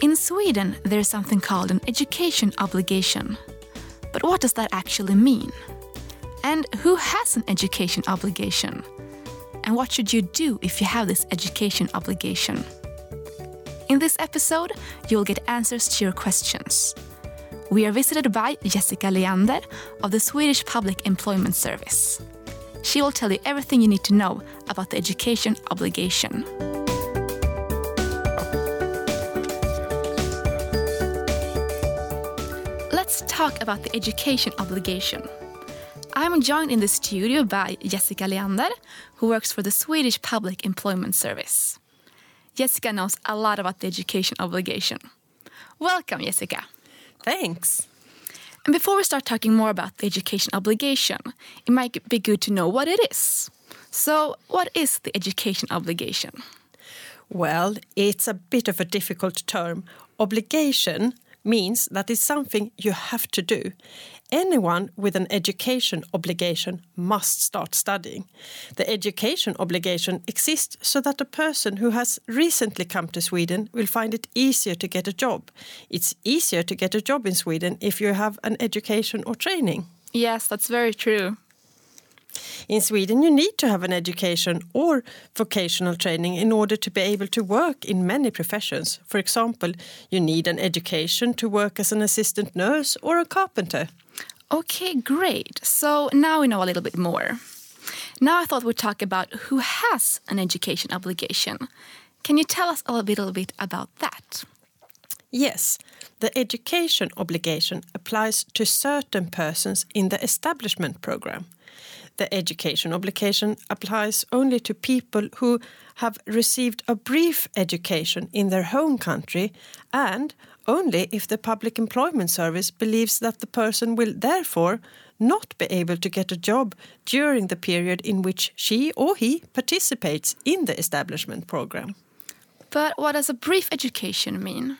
In Sweden, there is something called an education obligation. But what does that actually mean? And who has an education obligation? And what should you do if you have this education obligation? In this episode, you'll get answers to your questions. We are visited by Jessica Leander of the Swedish Public Employment Service. She will tell you everything you need to know about the education obligation. Let's talk about the education obligation. I'm joined in the studio by Jessica Leander, who works for the Swedish Public Employment Service. Jessica knows a lot about the education obligation. Welcome, Jessica. Thanks. And before we start talking more about the education obligation, it might be good to know what it is. So, what is the education obligation? Well, it's a bit of a difficult term. Obligation means that it's something you have to do. Anyone with an education obligation must start studying. The education obligation exists so that a person who has recently come to Sweden will find it easier to get a job. It's easier to get a job in Sweden if you have an education or training. Yes, that's very true. In Sweden, you need to have an education or vocational training in order to be able to work in many professions. For example, you need an education to work as an assistant nurse or a carpenter. Okay, great. So now we know a little bit more. Now I thought we'd talk about who has an education obligation. Can you tell us a little bit about that? Yes, the education obligation applies to certain persons in the establishment program. The education obligation applies only to people who have received a brief education in their home country and only if the Public Employment Service believes that the person will therefore not be able to get a job during the period in which she or he participates in the establishment program. But what does a brief education mean?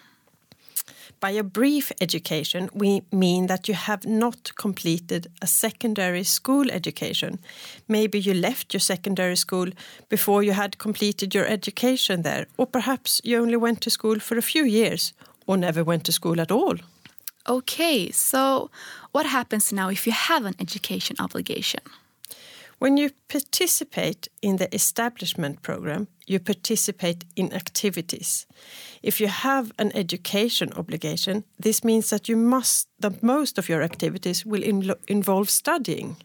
By a brief education, we mean that you have not completed a secondary school education. Maybe you left your secondary school before you had completed your education there, or perhaps you only went to school for a few years or never went to school at all. Okay, so what happens now if you have an education obligation? When you participate in the establishment program, you participate in activities. If you have an education obligation, this means that you must that most of your activities will in, involve studying.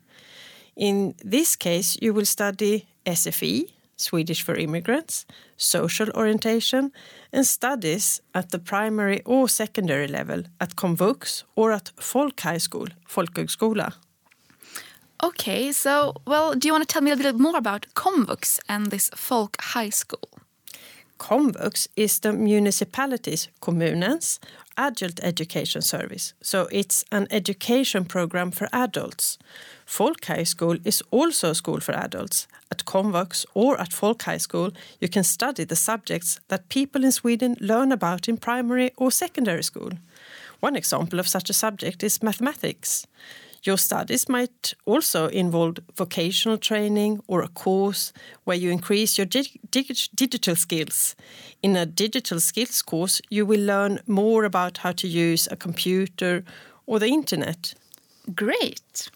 In this case, you will study SFI, Swedish for immigrants, social orientation, and studies at the primary or secondary level at Komvux or at Folk High School, Folkhögskola. Okay, so, well, do you want to tell me a little more about Komvux and this Folk High School? Komvux is the municipality's, kommunens, adult education service. So it's an education program for adults. Folk High School is also a school for adults. At Komvux or at Folk High School, you can study the subjects that people in Sweden learn about in primary or secondary school. One example of such a subject is mathematics. Your studies might also involve vocational training or a course where you increase your dig dig digital skills. In a digital skills course, you will learn more about how to use a computer or the internet. Great.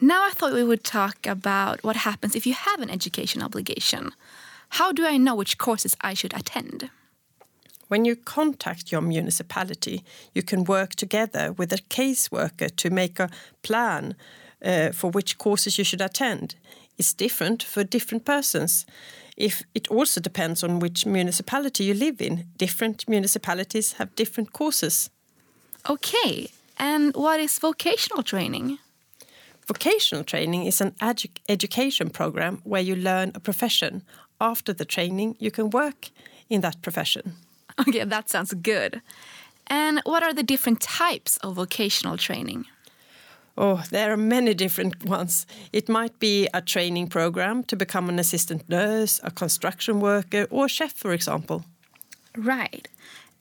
Now I thought we would talk about what happens if you have an education obligation. How do I know which courses I should attend? When you contact your municipality, you can work together with a caseworker to make a plan uh, for which courses you should attend. It's different for different persons. If it also depends on which municipality you live in. Different municipalities have different courses. Okay, and what is vocational training? Vocational training is an edu education program where you learn a profession. After the training, you can work in that profession. Okay, that sounds good. And what are the different types of vocational training? Oh, there are many different ones. It might be a training program to become an assistant nurse, a construction worker, or a chef, for example. Right.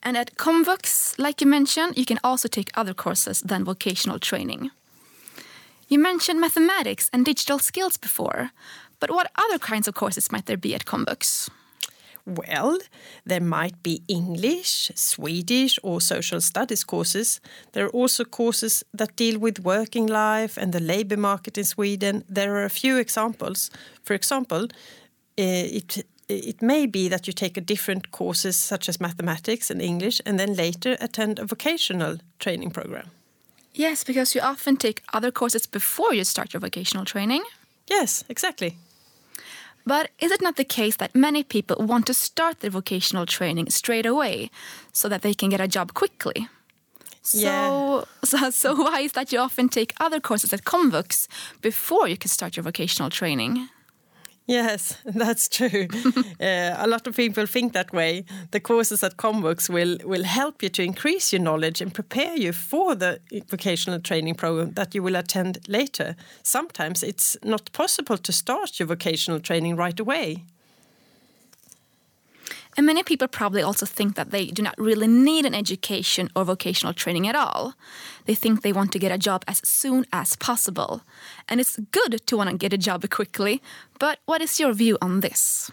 And at Komvux, like you mentioned, you can also take other courses than vocational training. You mentioned mathematics and digital skills before, but what other kinds of courses might there be at Komvux? Well, there might be English, Swedish, or social studies courses. There are also courses that deal with working life and the labour market in Sweden. There are a few examples. For example, eh, it it may be that you take a different courses such as mathematics and English and then later attend a vocational training program. Yes, because you often take other courses before you start your vocational training. Yes, exactly. But is it not the case that many people want to start their vocational training straight away so that they can get a job quickly? So, so, so why is that you often take other courses at Komvux before you can start your vocational training? Yes, that's true. uh, a lot of people think that way. The courses at Komvux will will help you to increase your knowledge and prepare you for the vocational training program that you will attend later. Sometimes it's not possible to start your vocational training right away. And many people probably also think that they do not really need an education or vocational training at all. They think they want to get a job as soon as possible. And it's good to want to get a job quickly, but what is your view on this?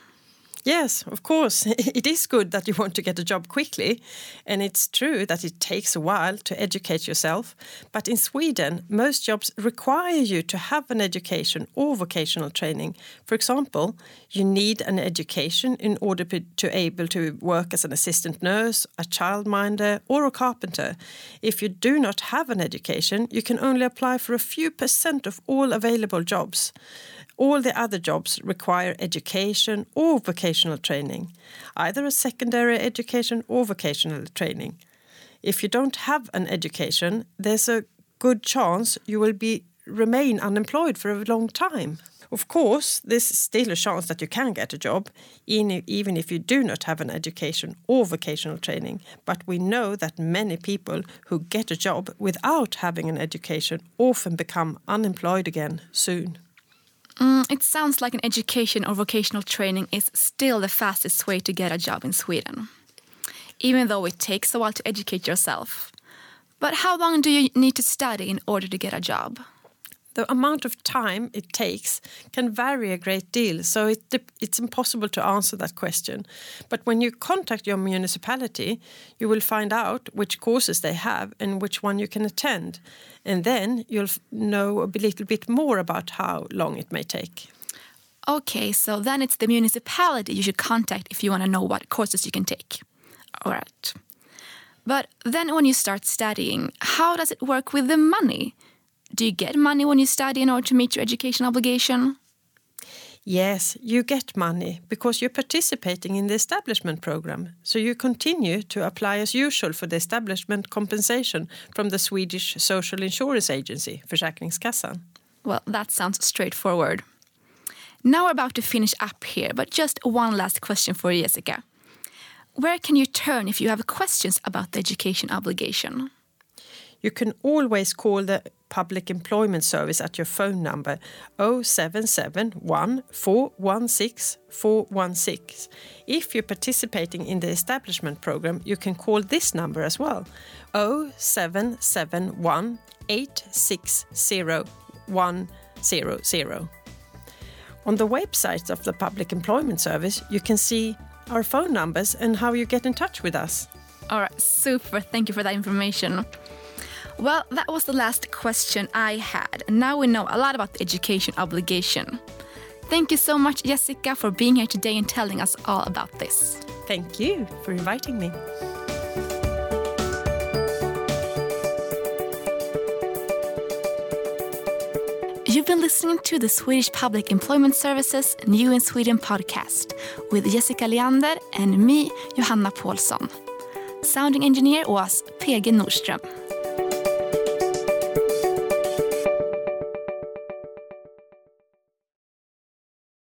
Yes, of course. It is good that you want to get a job quickly. And it's true that it takes a while to educate yourself. But in Sweden, most jobs require you to have an education or vocational training. For example, you need an education in order to able to work as an assistant nurse, a childminder, or a carpenter. If you do not have an education, you can only apply for a few percent of all available jobs. All the other jobs require education or vocational training, either a secondary education or vocational training. If you don't have an education, there's a good chance you will be remain unemployed for a long time. Of course, there's still a chance that you can get a job, even if you do not have an education or vocational training. But we know that many people who get a job without having an education often become unemployed again soon. Mm, it sounds like an education or vocational training is still the fastest way to get a job in Sweden, even though it takes a while to educate yourself. But how long do you need to study in order to get a job? The amount of time it takes can vary a great deal, so it, it's impossible to answer that question. But when you contact your municipality, you will find out which courses they have and which one you can attend, and then you'll know a little bit more about how long it may take. Okay, so then it's the municipality you should contact if you want to know what courses you can take. All right. But then when you start studying, how does it work with the money? Do you get money when you study in order to meet your education obligation? Yes, you get money because you're participating in the establishment program. So you continue to apply as usual for the establishment compensation from the Swedish Social Insurance Agency, Försäkringskassan. Well, that sounds straightforward. Now we're about to finish up here, but just one last question for you, Jessica. Where can you turn if you have questions about the education obligation? You can always call the Public Employment Service at your phone number 0771 416 416. If you're participating in the establishment program, you can call this number as well 0771 860 100. On the website of the Public Employment Service, you can see our phone numbers and how you get in touch with us. All right, super. Thank you for that information. Well, that was the last question I had. And now we know a lot about the education obligation. Thank you so much, Jessica, for being here today and telling us all about this. Thank you for inviting me. You've been listening to the Swedish Public Employment Services New in Sweden podcast with Jessica Leander and me, Johanna Paulsson. Sounding engineer was PG Nordström.